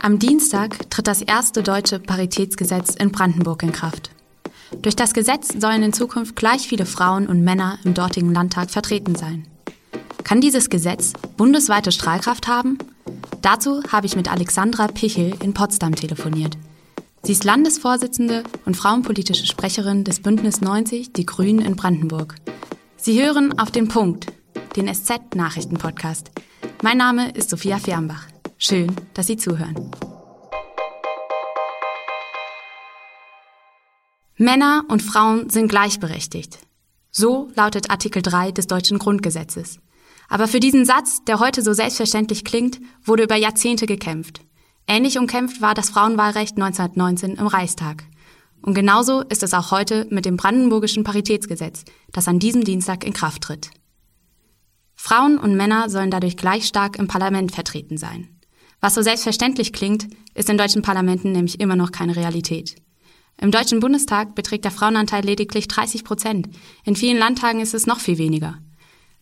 Am Dienstag tritt das erste deutsche Paritätsgesetz in Brandenburg in Kraft. Durch das Gesetz sollen in Zukunft gleich viele Frauen und Männer im dortigen Landtag vertreten sein. Kann dieses Gesetz bundesweite Strahlkraft haben? Dazu habe ich mit Alexandra Pichel in Potsdam telefoniert. Sie ist Landesvorsitzende und frauenpolitische Sprecherin des Bündnis 90 Die Grünen in Brandenburg. Sie hören auf den Punkt, den SZ-Nachrichten-Podcast. Mein Name ist Sophia Fernbach. Schön, dass Sie zuhören. Männer und Frauen sind gleichberechtigt. So lautet Artikel 3 des deutschen Grundgesetzes. Aber für diesen Satz, der heute so selbstverständlich klingt, wurde über Jahrzehnte gekämpft. Ähnlich umkämpft war das Frauenwahlrecht 1919 im Reichstag. Und genauso ist es auch heute mit dem brandenburgischen Paritätsgesetz, das an diesem Dienstag in Kraft tritt. Frauen und Männer sollen dadurch gleich stark im Parlament vertreten sein. Was so selbstverständlich klingt, ist in deutschen Parlamenten nämlich immer noch keine Realität. Im Deutschen Bundestag beträgt der Frauenanteil lediglich 30 Prozent. In vielen Landtagen ist es noch viel weniger.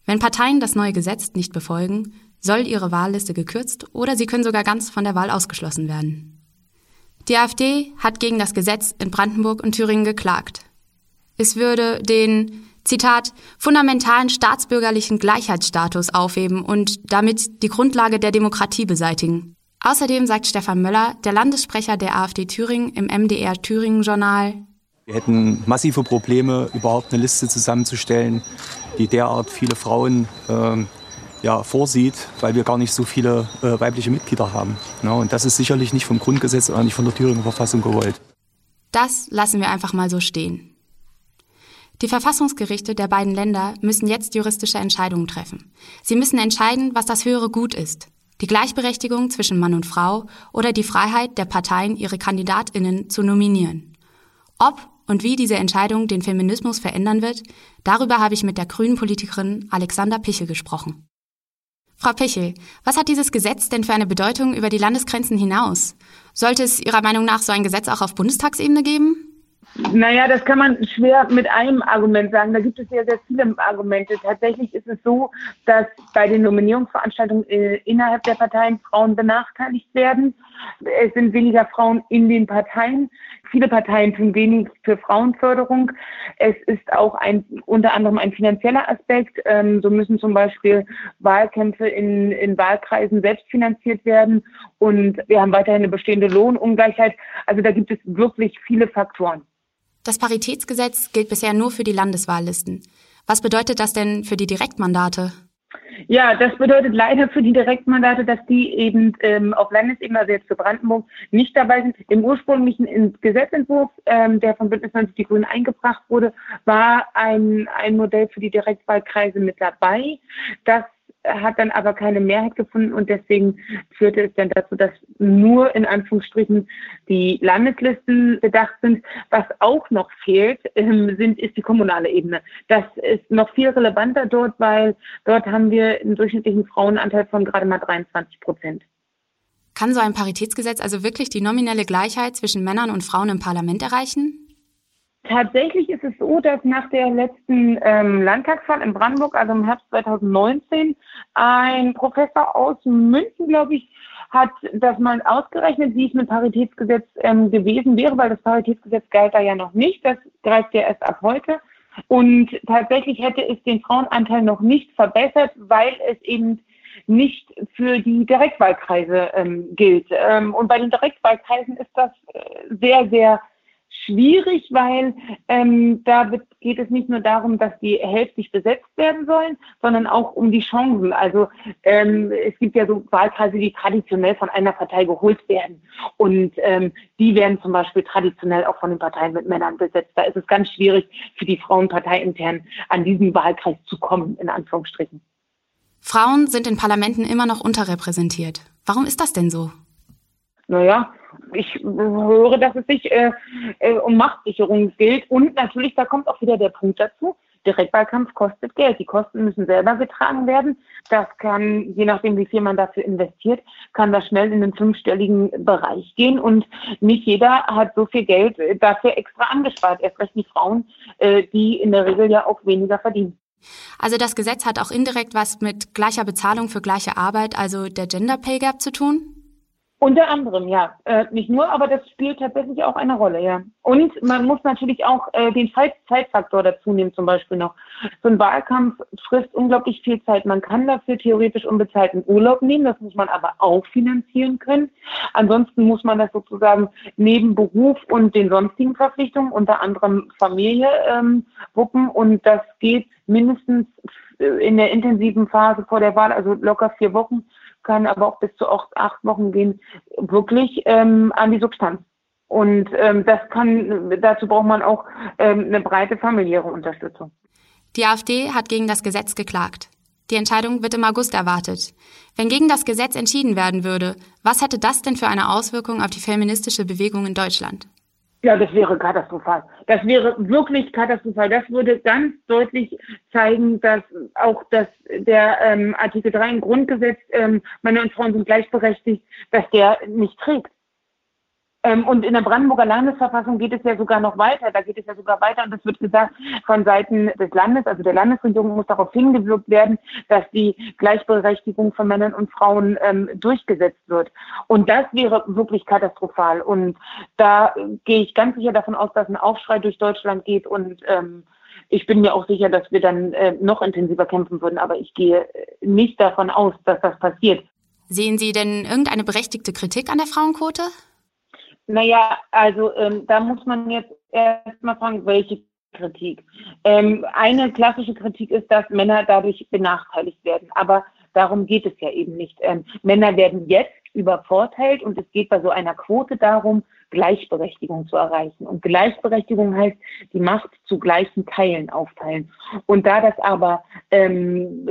Wenn Parteien das neue Gesetz nicht befolgen, soll ihre Wahlliste gekürzt oder sie können sogar ganz von der Wahl ausgeschlossen werden. Die AfD hat gegen das Gesetz in Brandenburg und Thüringen geklagt. Es würde den, Zitat, fundamentalen staatsbürgerlichen Gleichheitsstatus aufheben und damit die Grundlage der Demokratie beseitigen. Außerdem sagt Stefan Möller, der Landessprecher der AfD Thüringen im MDR Thüringen Journal, wir hätten massive Probleme, überhaupt eine Liste zusammenzustellen, die derart viele Frauen äh, ja, vorsieht, weil wir gar nicht so viele äh, weibliche Mitglieder haben. Ja, und das ist sicherlich nicht vom Grundgesetz oder nicht von der Thüringer Verfassung gewollt. Das lassen wir einfach mal so stehen. Die Verfassungsgerichte der beiden Länder müssen jetzt juristische Entscheidungen treffen. Sie müssen entscheiden, was das höhere Gut ist. Die Gleichberechtigung zwischen Mann und Frau oder die Freiheit der Parteien, ihre Kandidatinnen zu nominieren. Ob und wie diese Entscheidung den Feminismus verändern wird, darüber habe ich mit der grünen Politikerin Alexander Pichel gesprochen. Frau Pichel, was hat dieses Gesetz denn für eine Bedeutung über die Landesgrenzen hinaus? Sollte es Ihrer Meinung nach so ein Gesetz auch auf Bundestagsebene geben? Naja, das kann man schwer mit einem Argument sagen. Da gibt es ja sehr viele Argumente. Tatsächlich ist es so, dass bei den Nominierungsveranstaltungen äh, innerhalb der Parteien Frauen benachteiligt werden. Es sind weniger Frauen in den Parteien. Viele Parteien tun wenig für Frauenförderung. Es ist auch ein, unter anderem ein finanzieller Aspekt. Ähm, so müssen zum Beispiel Wahlkämpfe in, in Wahlkreisen selbst finanziert werden. Und wir haben weiterhin eine bestehende Lohnungleichheit. Also da gibt es wirklich viele Faktoren. Das Paritätsgesetz gilt bisher nur für die Landeswahllisten. Was bedeutet das denn für die Direktmandate? Ja, das bedeutet leider für die Direktmandate, dass die eben ähm, auf Landesebene, also jetzt für Brandenburg, nicht dabei sind. Im ursprünglichen Gesetzentwurf, ähm, der von Bündnis 90 Die Grünen eingebracht wurde, war ein, ein Modell für die Direktwahlkreise mit dabei. Das hat dann aber keine Mehrheit gefunden und deswegen führte es dann dazu, dass nur in Anführungsstrichen die Landeslisten bedacht sind. Was auch noch fehlt, ähm, sind, ist die kommunale Ebene. Das ist noch viel relevanter dort, weil dort haben wir einen durchschnittlichen Frauenanteil von gerade mal 23 Prozent. Kann so ein Paritätsgesetz also wirklich die nominelle Gleichheit zwischen Männern und Frauen im Parlament erreichen? Tatsächlich ist es so, dass nach der letzten ähm, Landtagswahl in Brandenburg, also im Herbst 2019, ein Professor aus München, glaube ich, hat das mal ausgerechnet, wie es mit Paritätsgesetz ähm, gewesen wäre, weil das Paritätsgesetz galt da ja noch nicht. Das greift ja erst ab heute. Und tatsächlich hätte es den Frauenanteil noch nicht verbessert, weil es eben nicht für die Direktwahlkreise ähm, gilt. Ähm, und bei den Direktwahlkreisen ist das äh, sehr, sehr schwierig, weil ähm, da geht es nicht nur darum, dass die hälftig besetzt werden sollen, sondern auch um die Chancen. Also ähm, es gibt ja so Wahlkreise, die traditionell von einer Partei geholt werden. Und ähm, die werden zum Beispiel traditionell auch von den Parteien mit Männern besetzt. Da ist es ganz schwierig für die Frauenpartei intern an diesen Wahlkreis zu kommen, in Anführungsstrichen. Frauen sind in Parlamenten immer noch unterrepräsentiert. Warum ist das denn so? Naja, ich höre, dass es sich äh, äh, um Machtsicherung gilt. Und natürlich, da kommt auch wieder der Punkt dazu, Direktwahlkampf kostet Geld. Die Kosten müssen selber getragen werden. Das kann, je nachdem, wie viel man dafür investiert, kann das schnell in den fünfstelligen Bereich gehen. Und nicht jeder hat so viel Geld dafür extra angespart. Erst recht die Frauen, äh, die in der Regel ja auch weniger verdienen. Also das Gesetz hat auch indirekt was mit gleicher Bezahlung für gleiche Arbeit, also der Gender Pay Gap zu tun? Unter anderem, ja. Äh, nicht nur, aber das spielt tatsächlich auch eine Rolle, ja. Und man muss natürlich auch äh, den Zeitfaktor dazu nehmen, zum Beispiel noch. So ein Wahlkampf frisst unglaublich viel Zeit. Man kann dafür theoretisch unbezahlten Urlaub nehmen, das muss man aber auch finanzieren können. Ansonsten muss man das sozusagen neben Beruf und den sonstigen Verpflichtungen, unter anderem Familie, ähm, wuppen. Und das geht mindestens in der intensiven Phase vor der Wahl, also locker vier Wochen, kann aber auch bis zu acht, Wochen gehen, wirklich ähm, an die Substanz. Und ähm, das kann, dazu braucht man auch ähm, eine breite familiäre Unterstützung. Die AfD hat gegen das Gesetz geklagt. Die Entscheidung wird im August erwartet. Wenn gegen das Gesetz entschieden werden würde, was hätte das denn für eine Auswirkung auf die feministische Bewegung in Deutschland? Ja, das wäre katastrophal. Das wäre wirklich katastrophal. Das würde ganz deutlich zeigen, dass auch das, der ähm, Artikel 3 im Grundgesetz, ähm, Männer und Frauen sind gleichberechtigt, dass der nicht trägt. Ähm, und in der Brandenburger Landesverfassung geht es ja sogar noch weiter. Da geht es ja sogar weiter und es wird gesagt, von Seiten des Landes, also der Landesregierung muss darauf hingewirkt werden, dass die Gleichberechtigung von Männern und Frauen ähm, durchgesetzt wird. Und das wäre wirklich katastrophal. Und da gehe ich ganz sicher davon aus, dass ein Aufschrei durch Deutschland geht und ähm, ich bin mir auch sicher, dass wir dann äh, noch intensiver kämpfen würden, aber ich gehe nicht davon aus, dass das passiert. Sehen Sie denn irgendeine berechtigte Kritik an der Frauenquote? Naja, also ähm, da muss man jetzt erstmal fragen, welche Kritik. Ähm, eine klassische Kritik ist, dass Männer dadurch benachteiligt werden. Aber darum geht es ja eben nicht. Ähm, Männer werden jetzt übervorteilt und es geht bei so einer Quote darum, Gleichberechtigung zu erreichen. Und Gleichberechtigung heißt, die Macht zu gleichen Teilen aufteilen. Und da das aber ähm,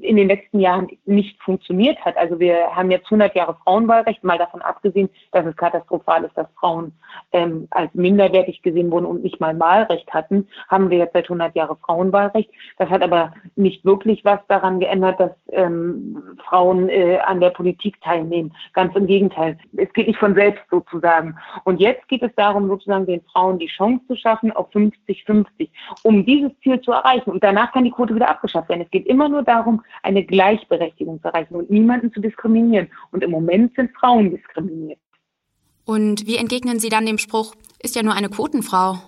in den letzten Jahren nicht funktioniert hat, also wir haben jetzt 100 Jahre Frauenwahlrecht, mal davon abgesehen, dass es katastrophal ist, dass Frauen ähm, als minderwertig gesehen wurden und nicht mal Wahlrecht hatten, haben wir jetzt seit 100 Jahren Frauenwahlrecht. Das hat aber nicht wirklich was daran geändert, dass ähm, Frauen äh, an der Politik teilnehmen. Ganz im Gegenteil. Es geht nicht von selbst sozusagen. Und jetzt geht es darum, sozusagen den Frauen die Chance zu schaffen auf 50-50, um dieses Ziel zu erreichen. Und danach kann die Quote wieder abgeschafft werden. Es geht immer nur darum, eine Gleichberechtigung zu erreichen und niemanden zu diskriminieren. Und im Moment sind Frauen diskriminiert. Und wie entgegnen Sie dann dem Spruch, ist ja nur eine Quotenfrau?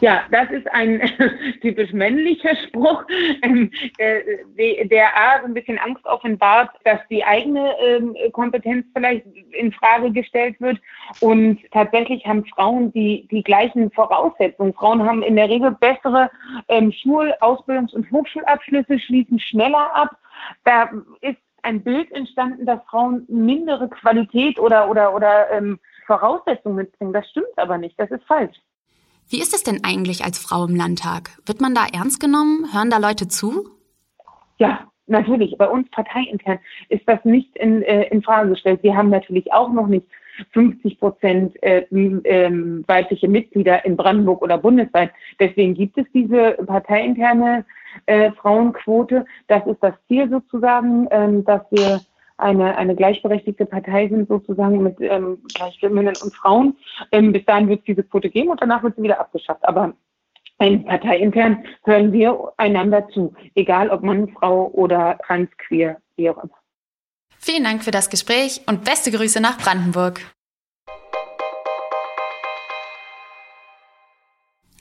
Ja, das ist ein typisch männlicher Spruch, ähm, der, der A so ein bisschen Angst offenbart, dass die eigene ähm, Kompetenz vielleicht in Frage gestellt wird. Und tatsächlich haben Frauen die, die gleichen Voraussetzungen. Frauen haben in der Regel bessere ähm, Schul-, Ausbildungs- und Hochschulabschlüsse, schließen schneller ab. Da ist ein Bild entstanden, dass Frauen mindere Qualität oder, oder, oder ähm, Voraussetzungen mitbringen. Das stimmt aber nicht. Das ist falsch. Wie ist es denn eigentlich als Frau im Landtag? Wird man da ernst genommen? Hören da Leute zu? Ja, natürlich. Bei uns parteiintern ist das nicht in, äh, in Frage gestellt. Wir haben natürlich auch noch nicht 50 Prozent äh, äh, weibliche Mitglieder in Brandenburg oder bundesweit. Deswegen gibt es diese parteiinterne äh, Frauenquote. Das ist das Ziel sozusagen, ähm, dass wir eine, eine gleichberechtigte Partei sind, sozusagen mit ähm, Männern und Frauen. Ähm, bis dahin wird es diese Quote geben und danach wird sie wieder abgeschafft. Aber ein parteiintern hören wir einander zu, egal ob Mann, Frau oder trans, queer, wie auch immer. Vielen Dank für das Gespräch und beste Grüße nach Brandenburg.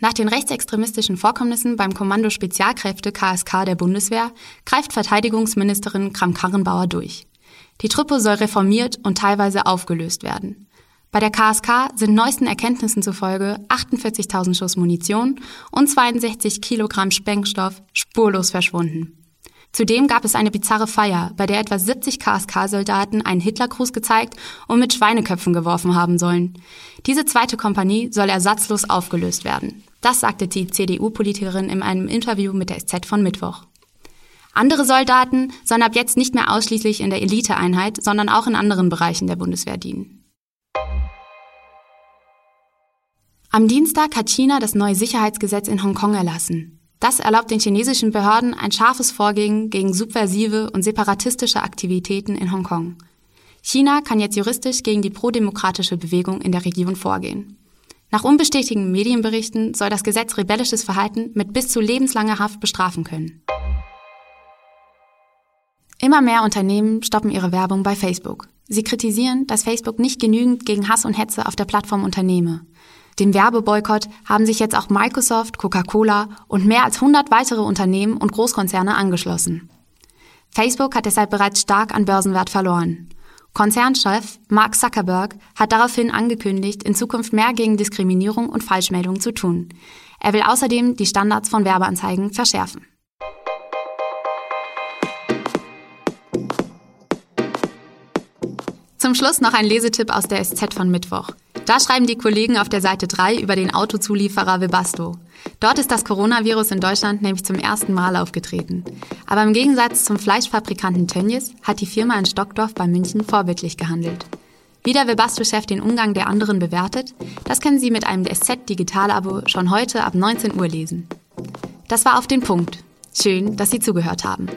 Nach den rechtsextremistischen Vorkommnissen beim Kommando Spezialkräfte KSK der Bundeswehr greift Verteidigungsministerin Kram-Karrenbauer durch. Die Truppe soll reformiert und teilweise aufgelöst werden. Bei der KSK sind neuesten Erkenntnissen zufolge 48.000 Schuss Munition und 62 Kilogramm Sprengstoff spurlos verschwunden. Zudem gab es eine bizarre Feier, bei der etwa 70 KSK-Soldaten einen Hitlergruß gezeigt und mit Schweineköpfen geworfen haben sollen. Diese zweite Kompanie soll ersatzlos aufgelöst werden. Das sagte die CDU-Politikerin in einem Interview mit der SZ von Mittwoch. Andere Soldaten sollen ab jetzt nicht mehr ausschließlich in der Eliteeinheit, sondern auch in anderen Bereichen der Bundeswehr dienen. Am Dienstag hat China das neue Sicherheitsgesetz in Hongkong erlassen. Das erlaubt den chinesischen Behörden ein scharfes Vorgehen gegen subversive und separatistische Aktivitäten in Hongkong. China kann jetzt juristisch gegen die prodemokratische Bewegung in der Region vorgehen. Nach unbestätigten Medienberichten soll das Gesetz rebellisches Verhalten mit bis zu lebenslanger Haft bestrafen können. Immer mehr Unternehmen stoppen ihre Werbung bei Facebook. Sie kritisieren, dass Facebook nicht genügend gegen Hass und Hetze auf der Plattform unternehme. Dem Werbeboykott haben sich jetzt auch Microsoft, Coca-Cola und mehr als 100 weitere Unternehmen und Großkonzerne angeschlossen. Facebook hat deshalb bereits stark an Börsenwert verloren. Konzernchef Mark Zuckerberg hat daraufhin angekündigt, in Zukunft mehr gegen Diskriminierung und Falschmeldungen zu tun. Er will außerdem die Standards von Werbeanzeigen verschärfen. Zum Schluss noch ein Lesetipp aus der SZ von Mittwoch. Da schreiben die Kollegen auf der Seite 3 über den Autozulieferer Webasto. Dort ist das Coronavirus in Deutschland nämlich zum ersten Mal aufgetreten. Aber im Gegensatz zum Fleischfabrikanten Tönnies hat die Firma in Stockdorf bei München vorbildlich gehandelt. Wie der Webasto-Chef den Umgang der anderen bewertet, das können Sie mit einem SZ-Digital-Abo schon heute ab 19 Uhr lesen. Das war auf den Punkt. Schön, dass Sie zugehört haben.